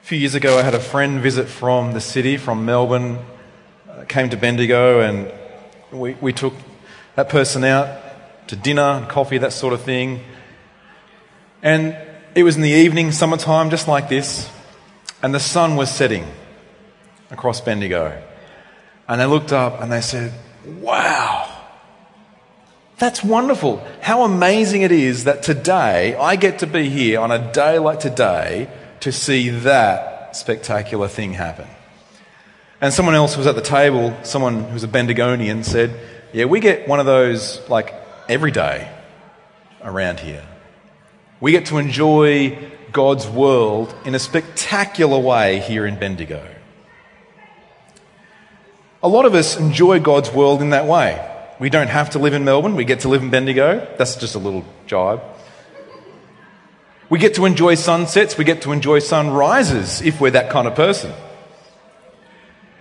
A few years ago, I had a friend visit from the city, from Melbourne, uh, came to Bendigo, and we, we took that person out to dinner, coffee, that sort of thing. And it was in the evening, summertime, just like this, and the sun was setting across Bendigo. And they looked up and they said, Wow, that's wonderful. How amazing it is that today I get to be here on a day like today to see that spectacular thing happen. And someone else who was at the table, someone who's a Bendigonian, said, Yeah, we get one of those like every day around here. We get to enjoy God's world in a spectacular way here in Bendigo. A lot of us enjoy God's world in that way. We don't have to live in Melbourne, we get to live in Bendigo. That's just a little jibe. We get to enjoy sunsets, we get to enjoy sunrises if we're that kind of person.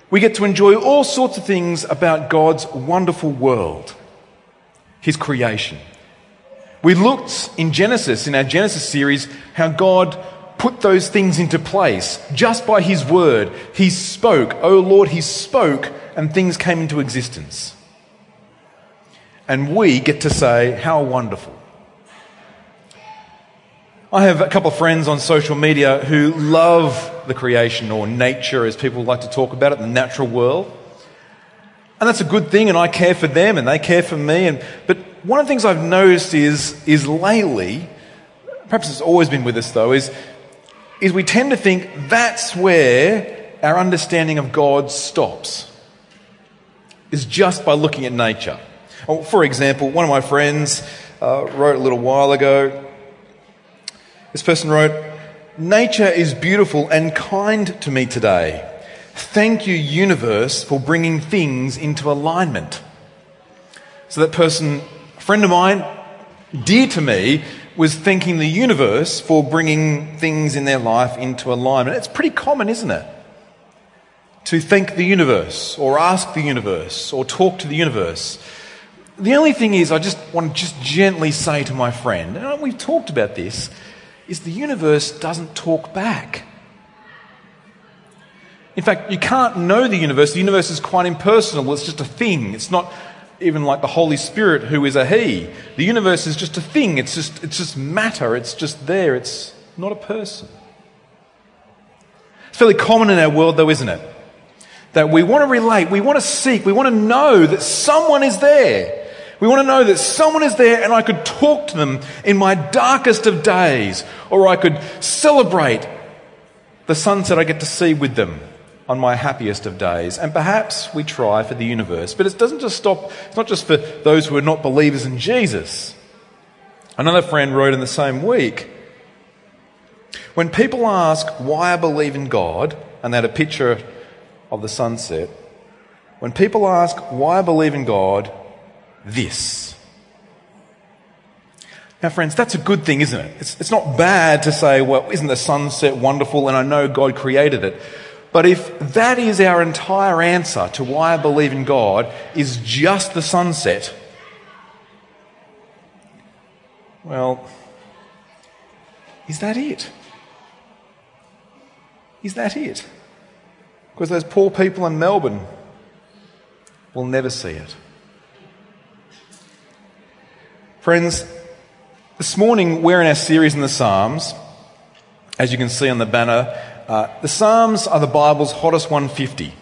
We get to enjoy all sorts of things about God's wonderful world, His creation. We looked in Genesis, in our Genesis series, how God put those things into place just by His word. He spoke. Oh Lord, He spoke, and things came into existence. And we get to say, How wonderful. I have a couple of friends on social media who love the creation or nature, as people like to talk about it, the natural world. And that's a good thing, and I care for them, and they care for me. And, but one of the things I've noticed is, is lately, perhaps it's always been with us though, is, is we tend to think that's where our understanding of God stops, is just by looking at nature. Well, for example, one of my friends uh, wrote a little while ago, this person wrote, Nature is beautiful and kind to me today. Thank you, universe, for bringing things into alignment. So that person, a friend of mine, dear to me, was thanking the universe for bringing things in their life into alignment. It's pretty common, isn't it? To thank the universe, or ask the universe, or talk to the universe. The only thing is, I just want to just gently say to my friend, and we've talked about this, is the universe doesn't talk back. In fact, you can't know the universe. The universe is quite impersonal. It's just a thing. It's not even like the Holy Spirit, who is a He. The universe is just a thing. It's just, it's just matter. It's just there. It's not a person. It's fairly common in our world, though, isn't it? That we want to relate, we want to seek, we want to know that someone is there. We want to know that someone is there and I could talk to them in my darkest of days, or I could celebrate the sunset I get to see with them on my happiest of days. And perhaps we try for the universe, but it doesn't just stop, it's not just for those who are not believers in Jesus. Another friend wrote in the same week When people ask why I believe in God, and they had a picture of the sunset, when people ask why I believe in God, this. Now, friends, that's a good thing, isn't it? It's, it's not bad to say, well, isn't the sunset wonderful and I know God created it. But if that is our entire answer to why I believe in God, is just the sunset, well, is that it? Is that it? Because those poor people in Melbourne will never see it. Friends, this morning we're in our series in the Psalms. As you can see on the banner, uh, the Psalms are the Bible's hottest 150.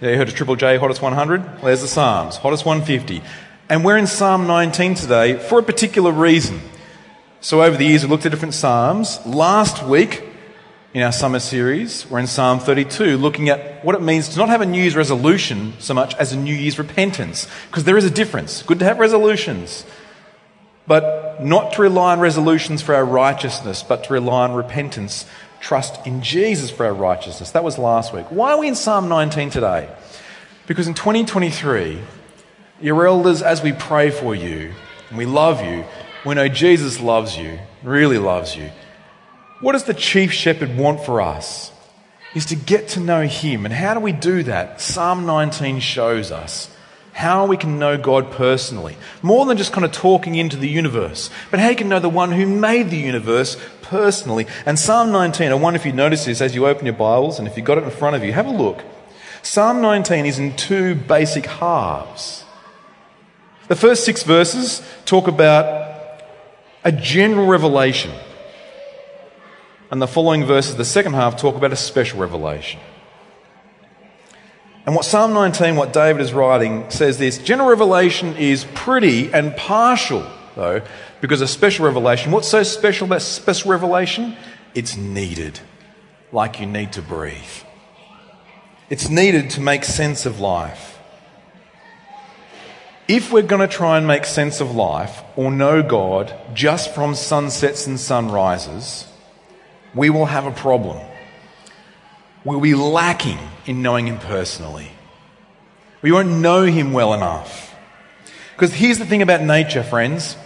Yeah, you heard of Triple J, hottest 100? Well, there's the Psalms, hottest 150. And we're in Psalm 19 today for a particular reason. So over the years, we've looked at different Psalms. Last week, in our summer series, we're in Psalm 32, looking at what it means to not have a New Year's resolution so much as a New Year's repentance. Because there is a difference. Good to have resolutions but not to rely on resolutions for our righteousness, but to rely on repentance, trust in Jesus for our righteousness. That was last week. Why are we in Psalm 19 today? Because in 2023, your elders, as we pray for you, and we love you, we know Jesus loves you, really loves you. What does the chief shepherd want for us? Is to get to know him. And how do we do that? Psalm 19 shows us how we can know God personally. More than just kind of talking into the universe, but how you can know the one who made the universe personally. And Psalm 19, I wonder if you notice this as you open your Bibles, and if you've got it in front of you, have a look. Psalm 19 is in two basic halves. The first six verses talk about a general revelation. And the following verses, the second half, talk about a special revelation. And what Psalm 19, what David is writing, says this general revelation is pretty and partial, though, because a special revelation, what's so special about special revelation? It's needed, like you need to breathe. It's needed to make sense of life. If we're going to try and make sense of life or know God just from sunsets and sunrises, we will have a problem we'll be lacking in knowing Him personally. We won't know Him well enough. Because here's the thing about nature, friends,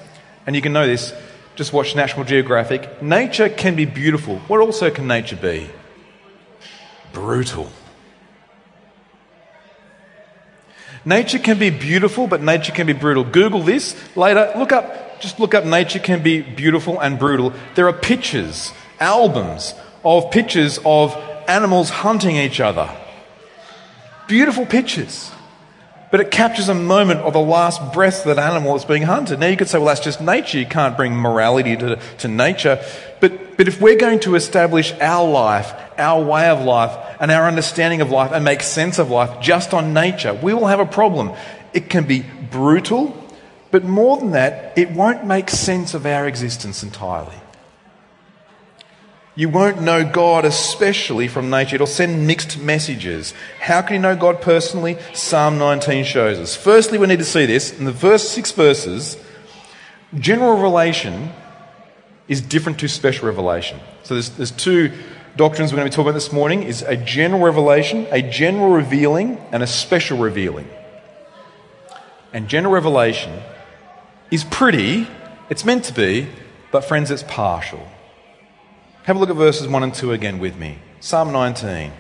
and you can know this, just watch National Geographic. Nature can be beautiful. What also can nature be? Brutal. Nature can be beautiful, but nature can be brutal. Google this later. Look up, just look up nature can be beautiful and brutal. There are pictures, albums of pictures of animals hunting each other. Beautiful pictures. But it captures a moment of the last breath of that animal that's being hunted. Now you could say, well, that's just nature. You can't bring morality to, to nature. But, but if we're going to establish our life, our way of life, and our understanding of life and make sense of life just on nature, we will have a problem. It can be brutal, but more than that, it won't make sense of our existence entirely. You won't know God especially from nature. It'll send mixed messages. How can you know God personally? Psalm 19 shows us. Firstly, we need to see this. In the first six verses, general revelation is different to special revelation. So there's, there's two doctrines we're going to be talking about this morning is a general revelation, a general revealing, and a special revealing. And general revelation is pretty, it's meant to be, but friends, it's partial. Have a look at verses 1 and 2 again with me. Psalm 19.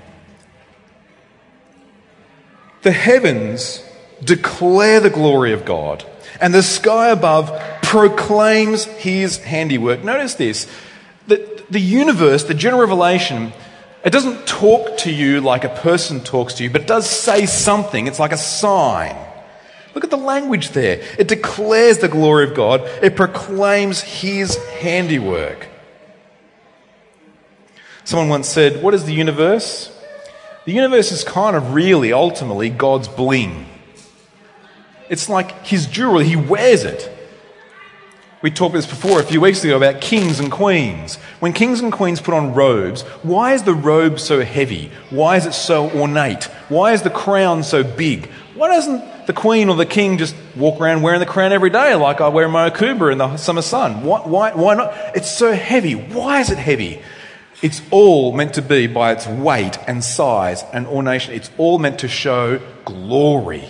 The heavens declare the glory of God, and the sky above proclaims his handiwork. Notice this that the universe, the general revelation, it doesn't talk to you like a person talks to you, but it does say something. It's like a sign. Look at the language there. It declares the glory of God, it proclaims his handiwork. Someone once said, What is the universe? The universe is kind of really, ultimately, God's bling. It's like his jewelry, he wears it. We talked this before a few weeks ago about kings and queens. When kings and queens put on robes, why is the robe so heavy? Why is it so ornate? Why is the crown so big? Why doesn't the queen or the king just walk around wearing the crown every day like I wear my Akubra in the summer sun? Why, why, why not? It's so heavy. Why is it heavy? It's all meant to be by its weight and size and ornation. It's all meant to show glory.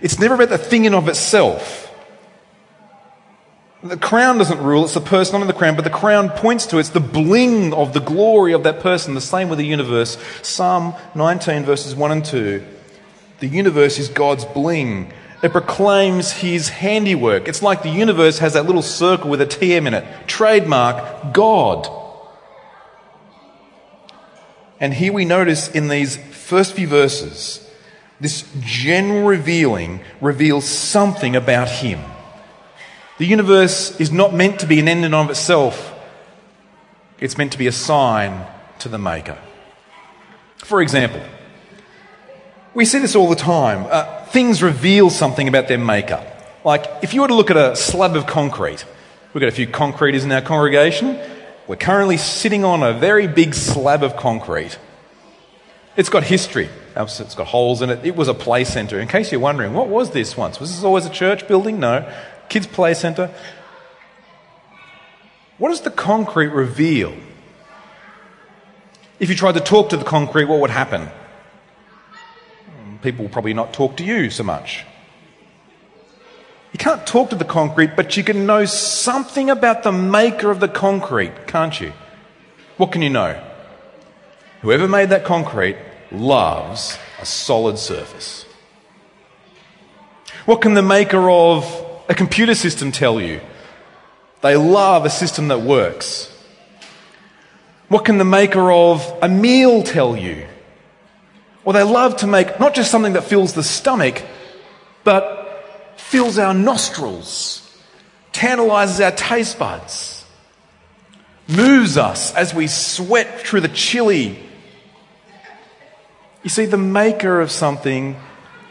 It's never about the thing in of itself. The crown doesn't rule, it's the person under the crown, but the crown points to it. it's the bling of the glory of that person. The same with the universe. Psalm 19, verses 1 and 2. The universe is God's bling. It proclaims his handiwork. It's like the universe has that little circle with a TM in it. Trademark God. And here we notice in these first few verses, this general revealing reveals something about Him. The universe is not meant to be an end in of itself, it's meant to be a sign to the Maker. For example, we see this all the time. Uh, things reveal something about their Maker. Like, if you were to look at a slab of concrete, we've got a few concreters in our congregation. We're currently sitting on a very big slab of concrete. It's got history. It's got holes in it. It was a play centre. In case you're wondering, what was this once? Was this always a church building? No. Kids' play centre. What does the concrete reveal? If you tried to talk to the concrete, what would happen? Hmm, people will probably not talk to you so much. You can't talk to the concrete, but you can know something about the maker of the concrete, can't you? What can you know? Whoever made that concrete loves a solid surface. What can the maker of a computer system tell you? They love a system that works. What can the maker of a meal tell you? Well, they love to make not just something that fills the stomach, but fills our nostrils, tantalizes our taste buds, moves us as we sweat through the chili. You see, the maker of something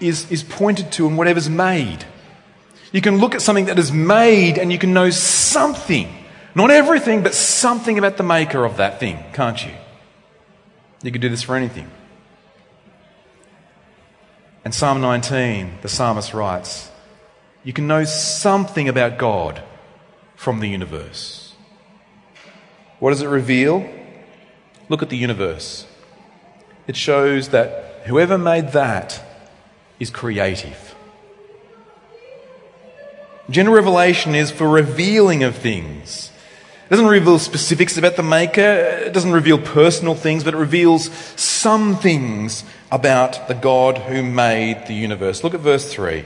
is, is pointed to in whatever's made. You can look at something that is made and you can know something. Not everything, but something about the maker of that thing, can't you? You can do this for anything. And Psalm 19, the psalmist writes, You can know something about God from the universe. What does it reveal? Look at the universe. It shows that whoever made that is creative. General revelation is for revealing of things. It doesn't reveal specifics about the maker, it doesn't reveal personal things, but it reveals some things about the God who made the universe. Look at verse 3.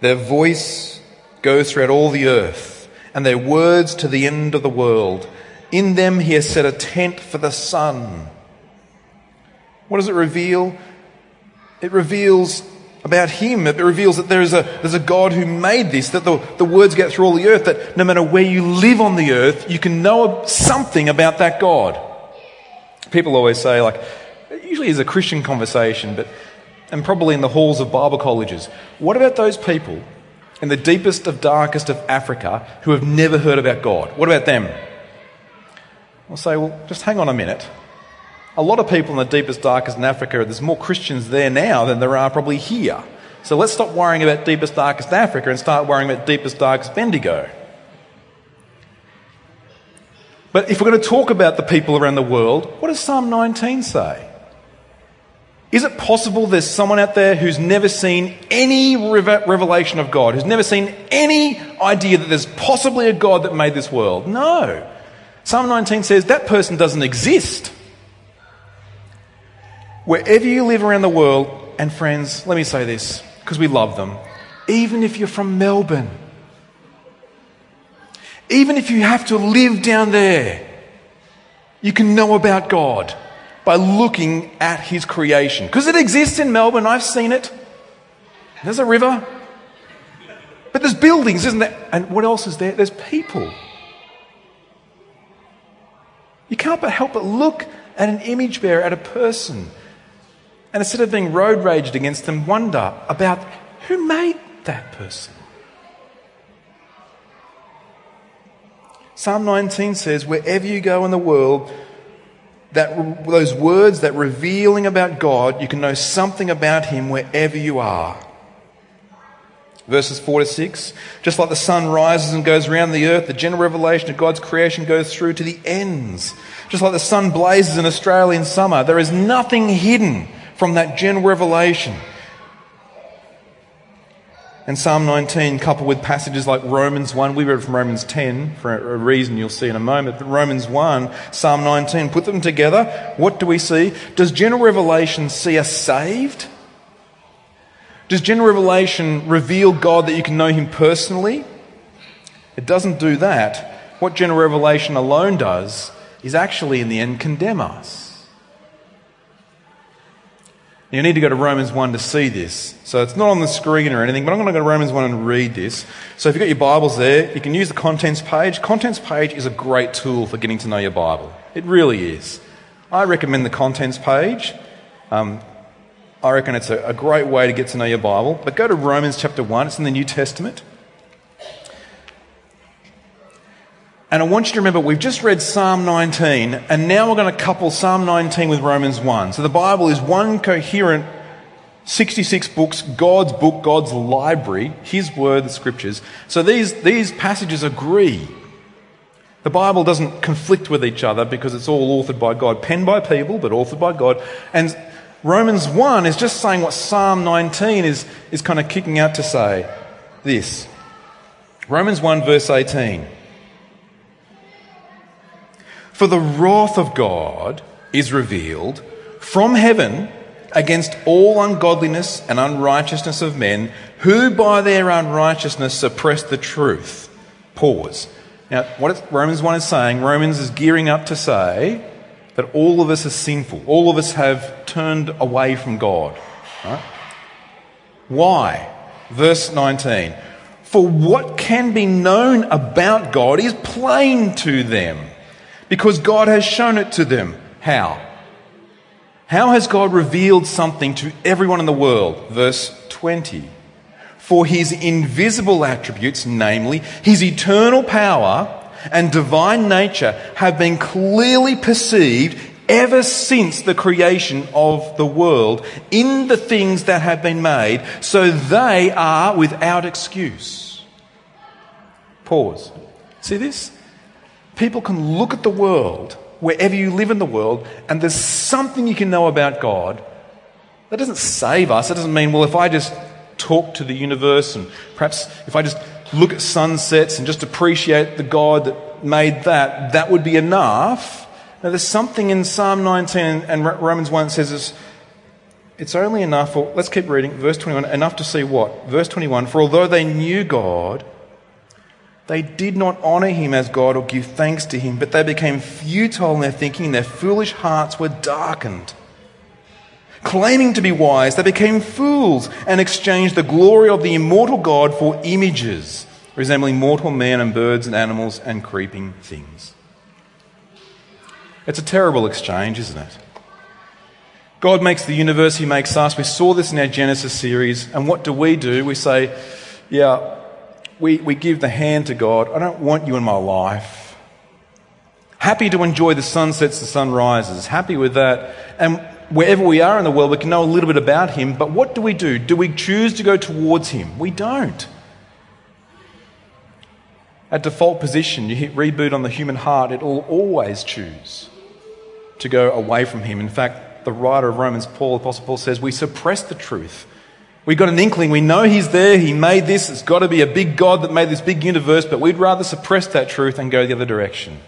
Their voice goes throughout all the earth, and their words to the end of the world. In them he has set a tent for the sun. What does it reveal? It reveals about him. It reveals that there is a, there's a God who made this, that the, the words get through all the earth, that no matter where you live on the earth, you can know something about that God. People always say, like, usually is a Christian conversation, but and probably in the halls of Bible colleges. What about those people in the deepest of darkest of Africa who have never heard about God? What about them? I'll say, well, just hang on a minute a lot of people in the deepest, darkest in Africa, there's more Christians there now than there are probably here. So let's stop worrying about deepest, darkest Africa and start worrying about deepest, darkest Bendigo. But if we're going to talk about the people around the world, what does Psalm 19 say? Is it possible there's someone out there who's never seen any revelation of God, who's never seen any idea that there's possibly a God that made this world? No. Psalm 19 says that person doesn't exist. Wherever you live around the world, and friends, let me say this because we love them. Even if you're from Melbourne, even if you have to live down there, you can know about God by looking at His creation. Because it exists in Melbourne, I've seen it. There's a river, but there's buildings, isn't there? And what else is there? There's people. You can't but help but look at an image bearer, at a person, and instead of being road raged against them, wonder about who made that person. Psalm 19 says, wherever you go in the world, that those words, that revealing about God, you can know something about Him wherever you are. Verses 4 to 6. Just like the sun rises and goes around the earth, the general revelation of God's creation goes through to the ends. Just like the sun blazes in Australian summer, there is nothing hidden from that general revelation. And Psalm 19, coupled with passages like Romans 1, we read from Romans 10 for a reason you'll see in a moment, but Romans 1, Psalm 19, put them together. What do we see? Does general revelation see us saved? Does general revelation reveal God that you can know Him personally? It doesn't do that. What general revelation alone does is actually, in the end, condemn us. You need to go to Romans 1 to see this. So it's not on the screen or anything, but I'm going to go to Romans 1 and read this. So if you've got your Bibles there, you can use the contents page. Contents page is a great tool for getting to know your Bible. It really is. I recommend the contents page. Um, I reckon it's a, a great way to get to know your Bible. But go to Romans chapter 1, it's in the New Testament. And I want you to remember, we've just read Psalm 19, and now we're going to couple Psalm 19 with Romans 1. So the Bible is one coherent 66 books, God's book, God's library, His word, the scriptures. So these, these passages agree. The Bible doesn't conflict with each other because it's all authored by God, penned by people, but authored by God. And Romans 1 is just saying what Psalm 19 is, is kind of kicking out to say this. Romans 1, verse 18. For the wrath of God is revealed from heaven against all ungodliness and unrighteousness of men who by their unrighteousness suppress the truth. Pause. Now, what Romans 1 is saying, Romans is gearing up to say that all of us are sinful. All of us have turned away from God. Right? Why? Verse 19. For what can be known about God is plain to them, because God has shown it to them. How? How has God revealed something to everyone in the world? Verse 20. For his invisible attributes, namely his eternal power and divine nature, have been clearly perceived ever since the creation of the world in the things that have been made, so they are without excuse. Pause. See this? People can look at the world wherever you live in the world, and there's something you can know about God. That doesn't save us. That doesn't mean, well, if I just talk to the universe and perhaps if I just look at sunsets and just appreciate the God that made that, that would be enough. Now, there's something in Psalm 19 and Romans 1 that says it's, it's only enough, for, let's keep reading, verse 21, enough to see what? Verse 21 For although they knew God, they did not honor him as God or give thanks to him, but they became futile in their thinking, and their foolish hearts were darkened. Claiming to be wise, they became fools and exchanged the glory of the immortal God for images, resembling mortal men and birds and animals and creeping things. It's a terrible exchange, isn't it? God makes the universe, He makes us. We saw this in our Genesis series. And what do we do? We say, Yeah, we, we give the hand to God. I don't want you in my life. Happy to enjoy the sunsets, the sunrises. Happy with that. And wherever we are in the world, we can know a little bit about Him. But what do we do? Do we choose to go towards Him? We don't. At default position, you hit reboot on the human heart, it will always choose to go away from Him. In fact, the writer of Romans, Paul, the Apostle Paul, says we suppress the truth We've got an inkling. We know He's there. He made this. It's got to be a big God that made this big universe, but we'd rather suppress that truth and go the other direction.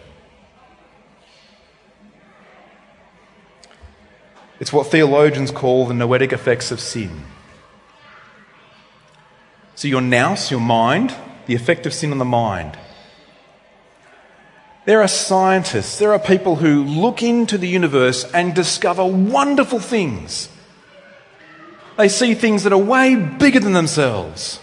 It's what theologians call the noetic effects of sin. So, your nous, your mind, the effect of sin on the mind. There are scientists, there are people who look into the universe and discover wonderful things they see things that are way bigger than themselves.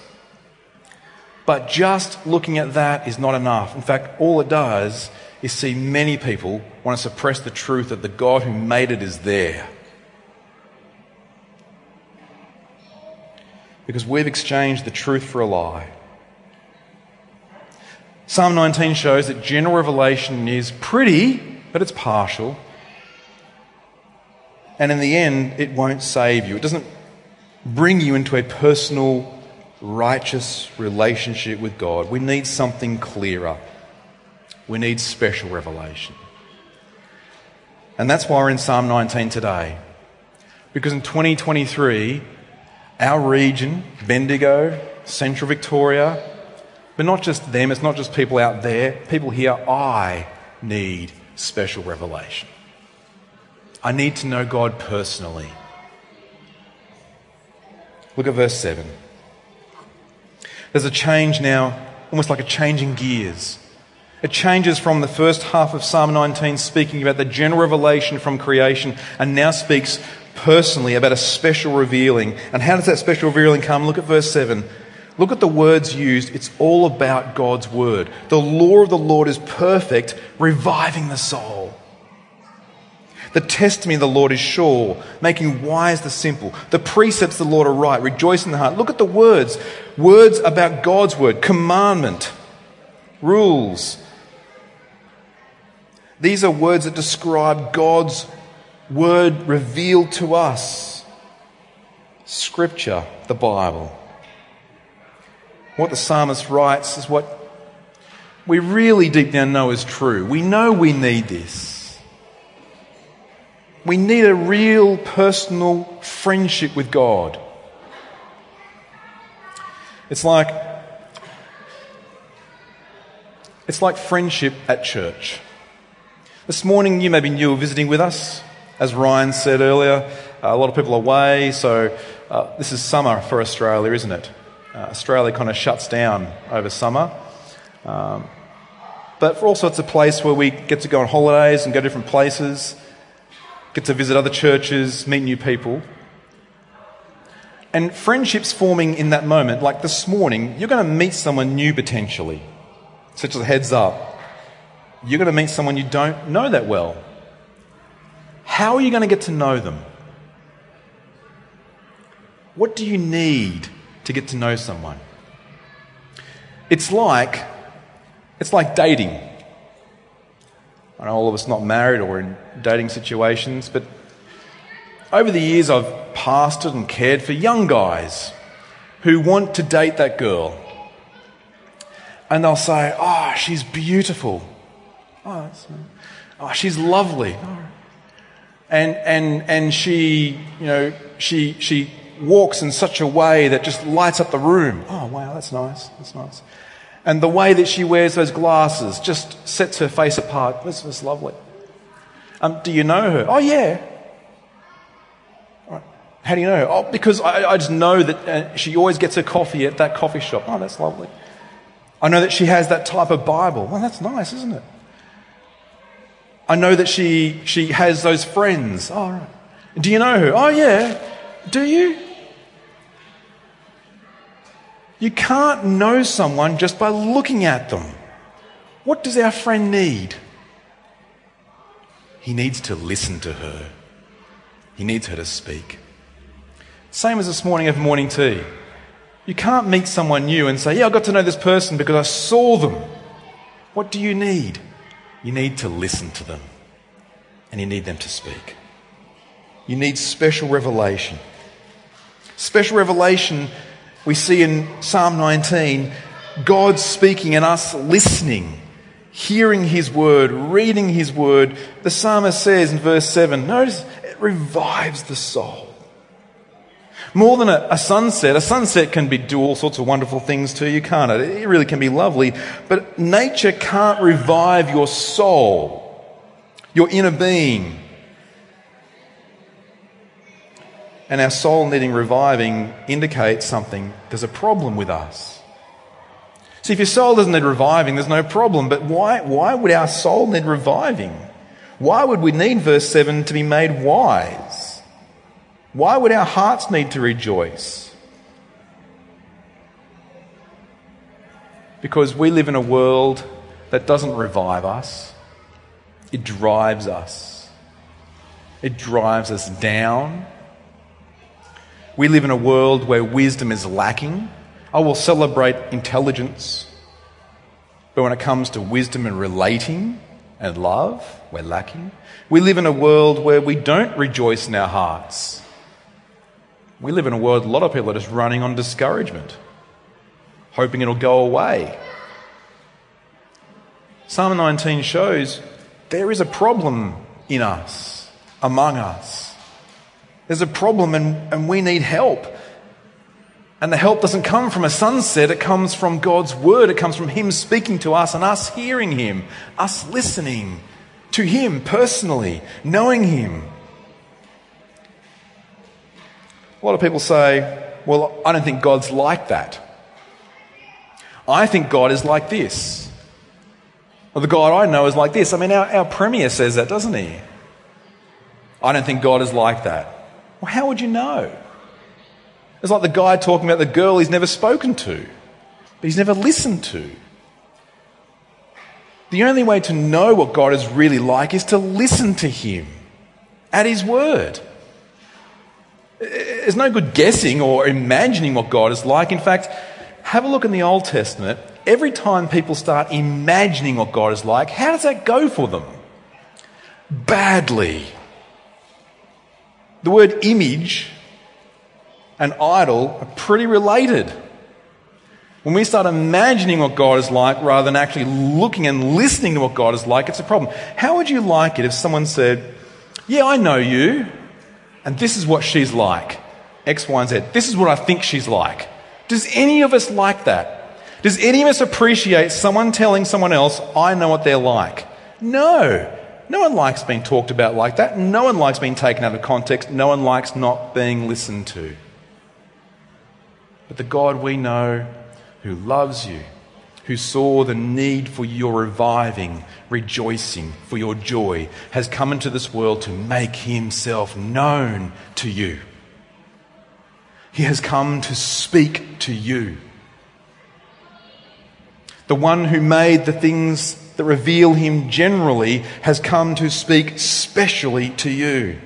But just looking at that is not enough. In fact, all it does is see many people want to suppress the truth that the God who made it is there. Because we've exchanged the truth for a lie. Psalm 19 shows that general revelation is pretty, but it's partial. And in the end, it won't save you. It doesn't bring you into a personal, righteous relationship with God. We need something clearer. We need special revelation. And that's why we're in Psalm 19 today. Because in 2023, our region, Bendigo, Central Victoria, but not just them, it's not just people out there, people here, I need special revelation. I need to know God personally. Look at verse 7. There's a change now, almost like a changing gears. It changes from the first half of Psalm 19, speaking about the general revelation from creation, and now speaks personally about a special revealing. And how does that special revealing come? Look at verse 7. Look at the words used. It's all about God's word. The law of the Lord is perfect, reviving the soul. The testimony of the Lord is sure, making wise the simple. The precepts of the Lord are right, rejoice in the heart. Look at the words words about God's word, commandment, rules. These are words that describe God's word revealed to us. Scripture, the Bible. What the psalmist writes is what we really deep down know is true. We know we need this. We need a real personal friendship with God. It's like it's like friendship at church. This morning, you maybe you were visiting with us, as Ryan said earlier. Uh, a lot of people are away, so uh, this is summer for Australia, isn't it? Uh, Australia kind of shuts down over summer. Um, but for also, it's a place where we get to go on holidays and go to different places, get to visit other churches, meet new people. And friendships forming in that moment, like this morning, you're going to meet someone new potentially. Such as a heads up. You're going to meet someone you don't know that well. How are you going to get to know them? What do you need to get to know someone? It's like it's like dating. I know all of us not married or in dating situations, but over the years I've pastored and cared for young guys who want to date that girl. And they'll say, Oh, she's beautiful. Oh, oh she's lovely. And, and, and she, you know, she, she walks in such a way that just lights up the room. Oh, wow, that's nice. That's nice. And the way that she wears those glasses just sets her face apart. This is lovely. Um, do you know her? Oh, yeah. How do you know her? Oh, because I, I just know that uh, she always gets her coffee at that coffee shop. Oh, that's lovely. I know that she has that type of Bible. Well, that's nice, isn't it? I know that she, she has those friends. Oh, right. Do you know her? Oh, yeah. Do you? You can't know someone just by looking at them. What does our friend need? He needs to listen to her. He needs her to speak. Same as this morning over morning tea. You can't meet someone new and say, Yeah, I got to know this person because I saw them. What do you need? You need to listen to them and you need them to speak. You need special revelation. Special revelation we see in Psalm 19 God speaking and us listening, hearing His word, reading His word. The psalmist says in verse 7 notice it revives the soul. More than a, a, sunset, a sunset can be do all sorts of wonderful things to you, can't it? It really can be lovely. But nature can't revive your soul, your inner being. And our soul needing reviving indicates something. There's a problem with us. See, if your soul doesn't need reviving, there's no problem. But why, why would our soul need reviving? Why would we need, verse 7, to be made wise? Why would our hearts need to rejoice? Because we live in a world that doesn't revive us, it drives us. It drives us down we live in a world where wisdom is lacking. I will celebrate intelligence, but when it comes to wisdom and relating and love, we're lacking. We live in a world where we don't rejoice in our hearts. We live in a world, a lot of people are just running on discouragement, hoping it'll go away. Psalm 19 shows there is a problem in us, among us. There's a problem and, and we need help. And the help doesn't come from a sunset, it comes from God's word. It comes from Him speaking to us and us hearing Him, us listening to Him personally, knowing Him. A lot of people say, Well, I don't think God's like that. I think God is like this. Well, the God I know is like this. I mean, our, our Premier says that, doesn't he? I don't think God is like that. Well, how would you know? It's like the guy talking about the girl he's never spoken to, but he's never listened to. The only way to know what God is really like is to listen to Him at His word. There's no good guessing or imagining what God is like. In fact, have a look in the Old Testament. Every time people start imagining what God is like, how does that go for them? Badly. The word image and idol are pretty related. When we start imagining what God is like rather than actually looking and listening to what God is like, it's a problem. How would you like it if someone said, Yeah, I know you, and this is what she's like? X, Y, and Z. This is what I think she's like. Does any of us like that? Does any of us appreciate someone telling someone else, I know what they're like? No. No one likes being talked about like that. No one likes being taken out of context. No one likes not being listened to. But the God we know who loves you, who saw the need for your reviving, rejoicing, for your joy, has come into this world to make himself known to you. He has come to speak to you. The one who made the things that reveal him generally has come to speak specially to you.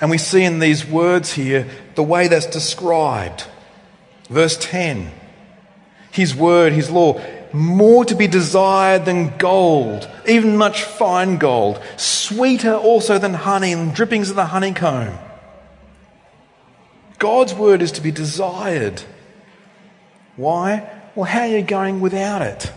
And we see in these words here the way that's described. Verse 10 His word, His law, more to be desired than gold, even much fine gold, sweeter also than honey and drippings of the honeycomb. God's word is to be desired. Why? Well, how are you going without it?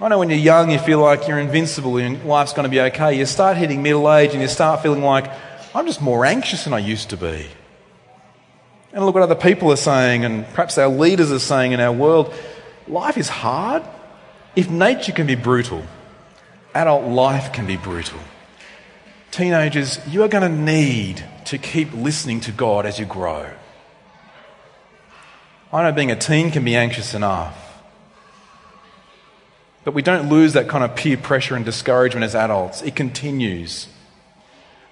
I know when you're young, you feel like you're invincible and life's going to be okay. You start hitting middle age and you start feeling like, I'm just more anxious than I used to be. And look what other people are saying, and perhaps our leaders are saying in our world. Life is hard. If nature can be brutal, adult life can be brutal. Teenagers, you are going to need to keep listening to God as you grow. I know being a teen can be anxious enough. But we don't lose that kind of peer pressure and discouragement as adults. It continues.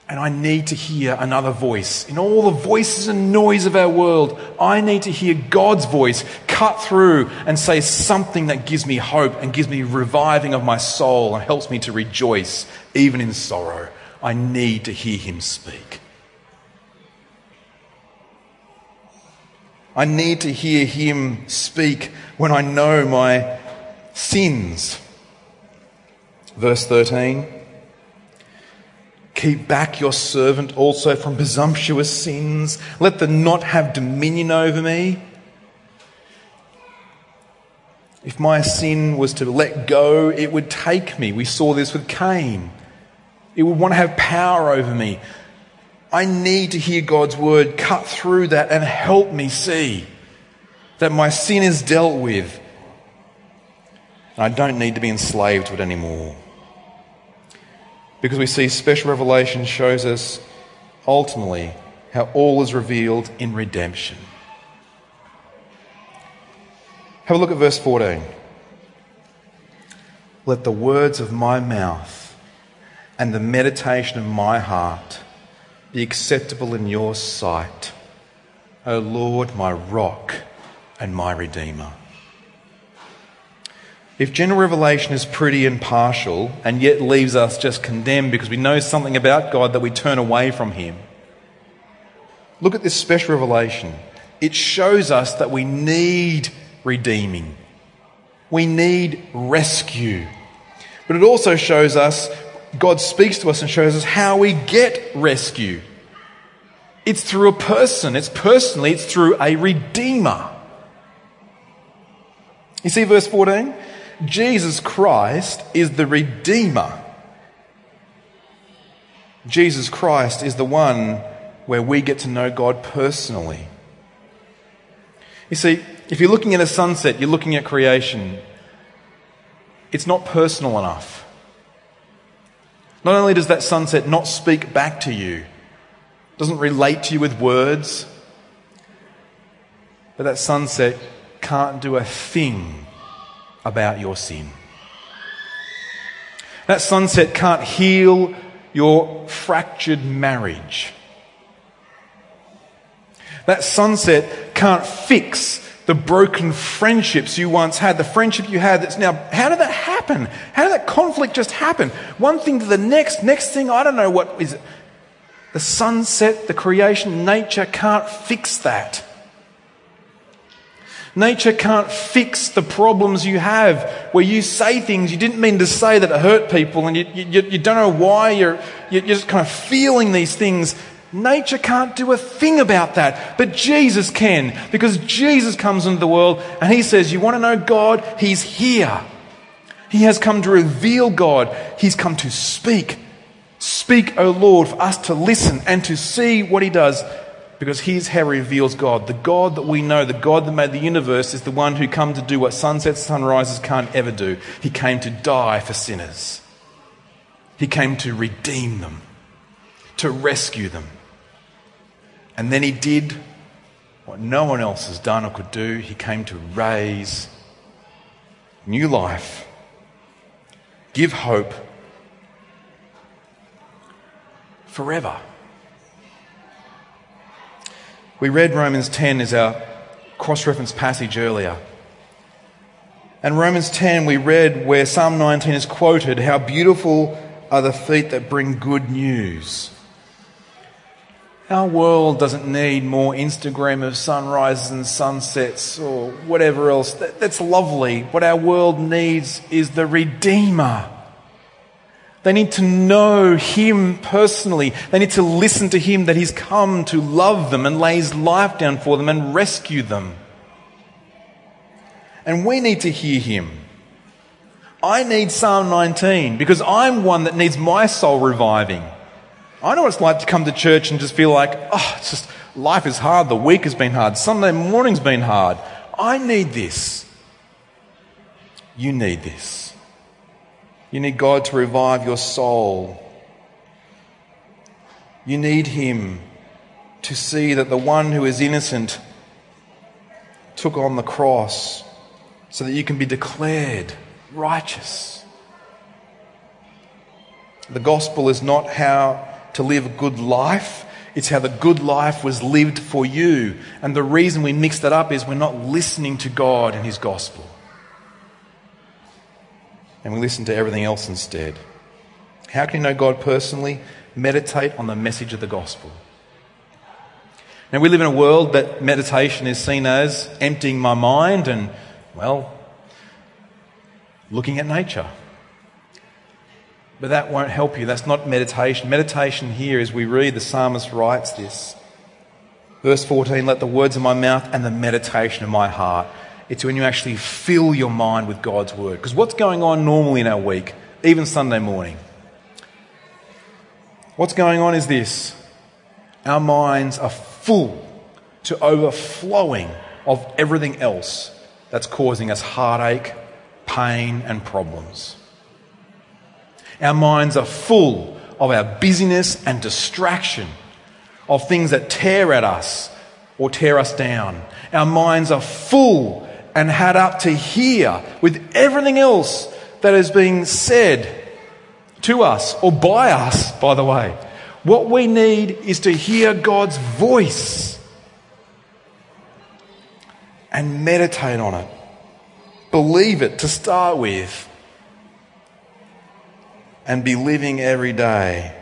And I need to hear another voice. In all the voices and noise of our world, I need to hear God's voice cut through and say something that gives me hope and gives me reviving of my soul and helps me to rejoice even in sorrow. I need to hear Him speak. I need to hear him speak when I know my sins. Verse 13 Keep back your servant also from presumptuous sins. Let them not have dominion over me. If my sin was to let go, it would take me. We saw this with Cain. It would want to have power over me. I need to hear God's word cut through that and help me see that my sin is dealt with. And I don't need to be enslaved to it anymore. Because we see special revelation shows us ultimately how all is revealed in redemption. Have a look at verse 14. Let the words of my mouth and the meditation of my heart be acceptable in your sight, O Lord, my rock and my redeemer. If general revelation is pretty and partial and yet leaves us just condemned because we know something about God that we turn away from Him, look at this special revelation. It shows us that we need redeeming, we need rescue. But it also shows us God speaks to us and shows us how we get rescue. It's through a person. It's personally, it's through a redeemer. You see verse 14? Jesus Christ is the redeemer. Jesus Christ is the one where we get to know God personally. You see, if you're looking at a sunset, you're looking at creation, it's not personal enough. Not only does that sunset not speak back to you, doesn't relate to you with words, but that sunset can't do a thing about your sin. That sunset can't heal your fractured marriage. That sunset can't fix the broken friendships you once had, the friendship you had that's now, how did that happen? How did that conflict just happen? One thing to the next, next thing, I don't know what is it. The sunset, the creation, nature can't fix that. Nature can't fix the problems you have where you say things you didn't mean to say that hurt people and you, you, you don't know why you're, you're just kind of feeling these things Nature can't do a thing about that, but Jesus can because Jesus comes into the world and he says, You want to know God? He's here. He has come to reveal God, He's come to speak. Speak, O Lord, for us to listen and to see what He does Because here's how he reveals God. The God that we know, the God that made the universe, is the one who come to do what sunsets, sunrises can't ever do. He came to die for sinners. He came to redeem them, to rescue them. And then he did what no one else has done or could do. He came to raise new life, give hope forever. We read Romans 10 as our cross reference passage earlier. And Romans 10, we read where Psalm 19 is quoted how beautiful are the feet that bring good news. Our world doesn't need more Instagram of sunrises and sunsets or whatever else. that's lovely. What our world needs is the Redeemer. They need to know Him personally. They need to listen to Him that He's come to love them and lay His life down for them and rescue them. And we need to hear Him. I need Psalm 19 because I'm one that needs my soul reviving. I know what it's like to come to church and just feel like, oh, it's just, life is hard, the week has been hard, Sunday morning's been hard. I need this. You need this. You need God to revive your soul. You need Him to see that the one who is innocent took on the cross so that you can be declared righteous. The gospel is not how to live a good life. It's how the good life was lived for you. And the reason we mix that up is we're not listening to God and His gospel. And we listen to everything else instead. How can you know God personally? Meditate on the message of the gospel. Now, we live in a world that meditation is seen as emptying my mind and, well, looking at nature. But that won't help you. That's not meditation. Meditation here, as we read, the psalmist writes this. Verse 14, let the words of my mouth and the meditation of my heart. It's when you actually fill your mind with God's word. Because what's going on normally in our week, even Sunday morning? What's going on is this our minds are full to overflowing of everything else that's causing us heartache, pain, and problems. Our minds are full of our busyness and distraction, of things that tear at us or tear us down. Our minds are full and had up to here with everything else that is being said to us or by us, by the way. What we need is to hear God's voice and meditate on it. Believe it to start with and be living every day,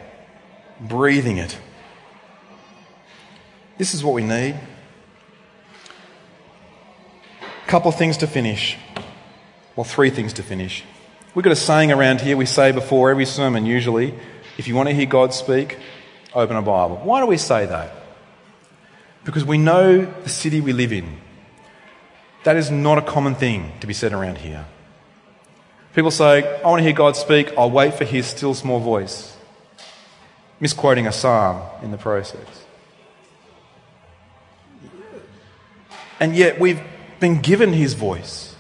breathing it. This is what we need. A couple of things to finish. Well, three things to finish. We've got a saying around here we say before every sermon, usually if you want to hear God speak, open a Bible. Why do we say that? Because we know the city we live in. That is not a common thing to be said around here. People say, I want to hear God speak, I'll wait for his still small voice. Misquoting a psalm in the process. And yet we've been given his voice.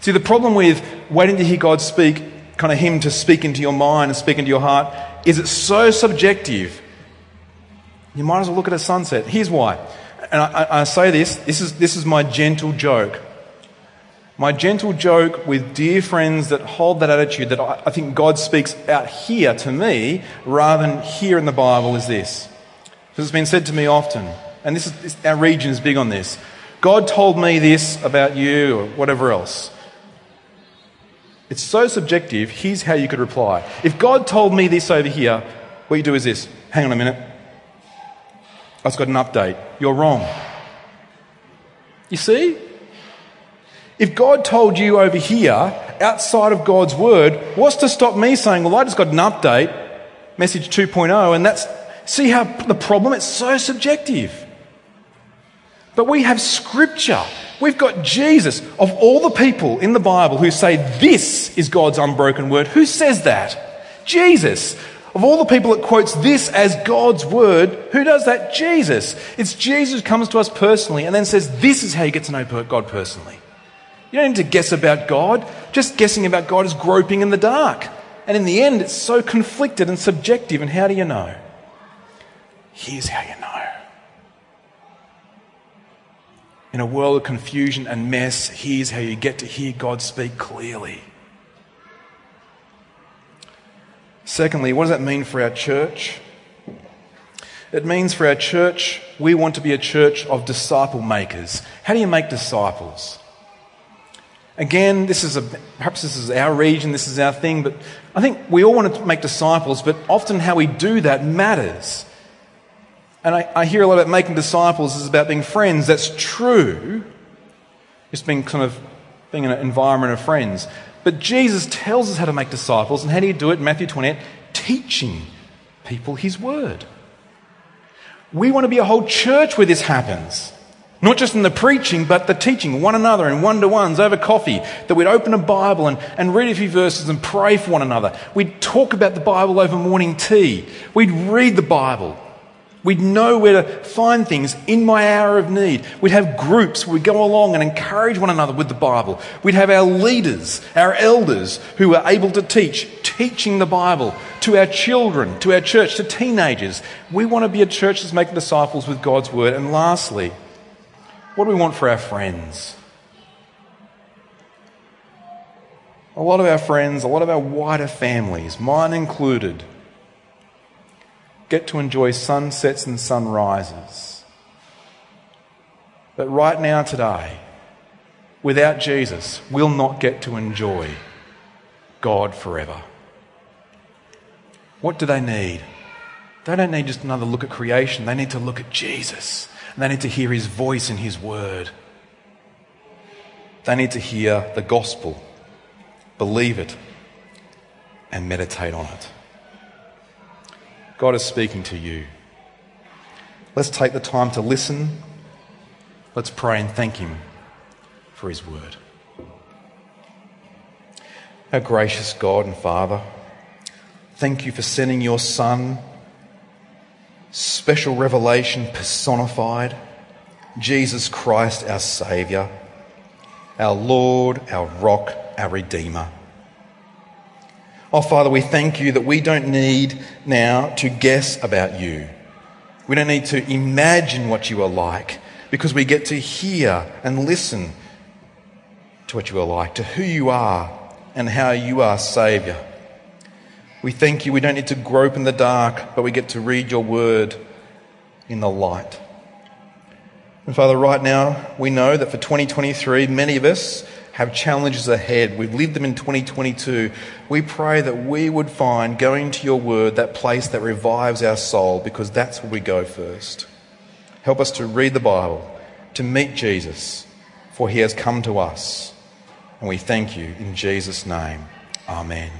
See, the problem with waiting to hear God speak, kind of him to speak into your mind and speak into your heart, is it's so subjective. You might as well look at a sunset. Here's why. And I, I say this, this is, this is my gentle joke. My gentle joke with dear friends that hold that attitude that I, think God speaks out here to me rather than here in the Bible is this. Because it's been said to me often, and this is, our region is big on this. God told me this about you or whatever else. It's so subjective. Here's how you could reply. If God told me this over here, what you do is this. Hang on a minute. I've got an update. You're wrong. You see? If God told you over here, outside of God's word, what's to stop me saying, well, I just got an update, message 2.0, and that's, see how the problem, it's so subjective. But we have scripture. We've got Jesus. Of all the people in the Bible who say this is God's unbroken word, who says that? Jesus. Of all the people that quotes this as God's word, who does that? Jesus. It's Jesus who comes to us personally and then says, This is how you get to know God personally. You don't need to guess about God. Just guessing about God is groping in the dark. And in the end, it's so conflicted and subjective. And how do you know? Here's how you know. In a world of confusion and mess, here's how you get to hear God speak clearly. Secondly, what does that mean for our church? It means for our church, we want to be a church of disciple makers. How do you make disciples? Again, this is a, perhaps this is our region, this is our thing, but I think we all want to make disciples, but often how we do that matters. And I, I hear a lot about making disciples is about being friends. That's true. It's being kind of being in an environment of friends. But Jesus tells us how to make disciples, and how do you do it in Matthew 28? Teaching people his word. We want to be a whole church where this happens. Not just in the preaching, but the teaching, one another in one to ones over coffee. That we'd open a Bible and, and read a few verses and pray for one another. We'd talk about the Bible over morning tea. We'd read the Bible. We'd know where to find things in my hour of need. We'd have groups we'd go along and encourage one another with the Bible. We'd have our leaders, our elders, who were able to teach, teaching the Bible to our children, to our church, to teenagers. We want to be a church that's making disciples with God's Word. And lastly, what do we want for our friends? A lot of our friends, a lot of our wider families, mine included, get to enjoy sunsets and sunrises. But right now, today, without Jesus, we'll not get to enjoy God forever. What do they need? They don't need just another look at creation, they need to look at Jesus. They need to hear his voice and his word. They need to hear the gospel, believe it, and meditate on it. God is speaking to you. Let's take the time to listen. Let's pray and thank Him for His word. Our gracious God and Father, thank you for sending your Son, special revelation personified, Jesus Christ, our Saviour, our Lord, our rock, our Redeemer. Oh, Father, we thank you that we don't need now to guess about you. We don't need to imagine what you are like because we get to hear and listen to what you are like, to who you are and how you are Saviour. We thank you we don't need to grope in the dark, but we get to read your word in the light. And Father, right now, we know that for 2023, many of us have challenges ahead. We've lived them in 2022. We pray that we would find going to your word that place that revives our soul because that's where we go first. Help us to read the Bible, to meet Jesus, for he has come to us. And we thank you in Jesus' name. Amen.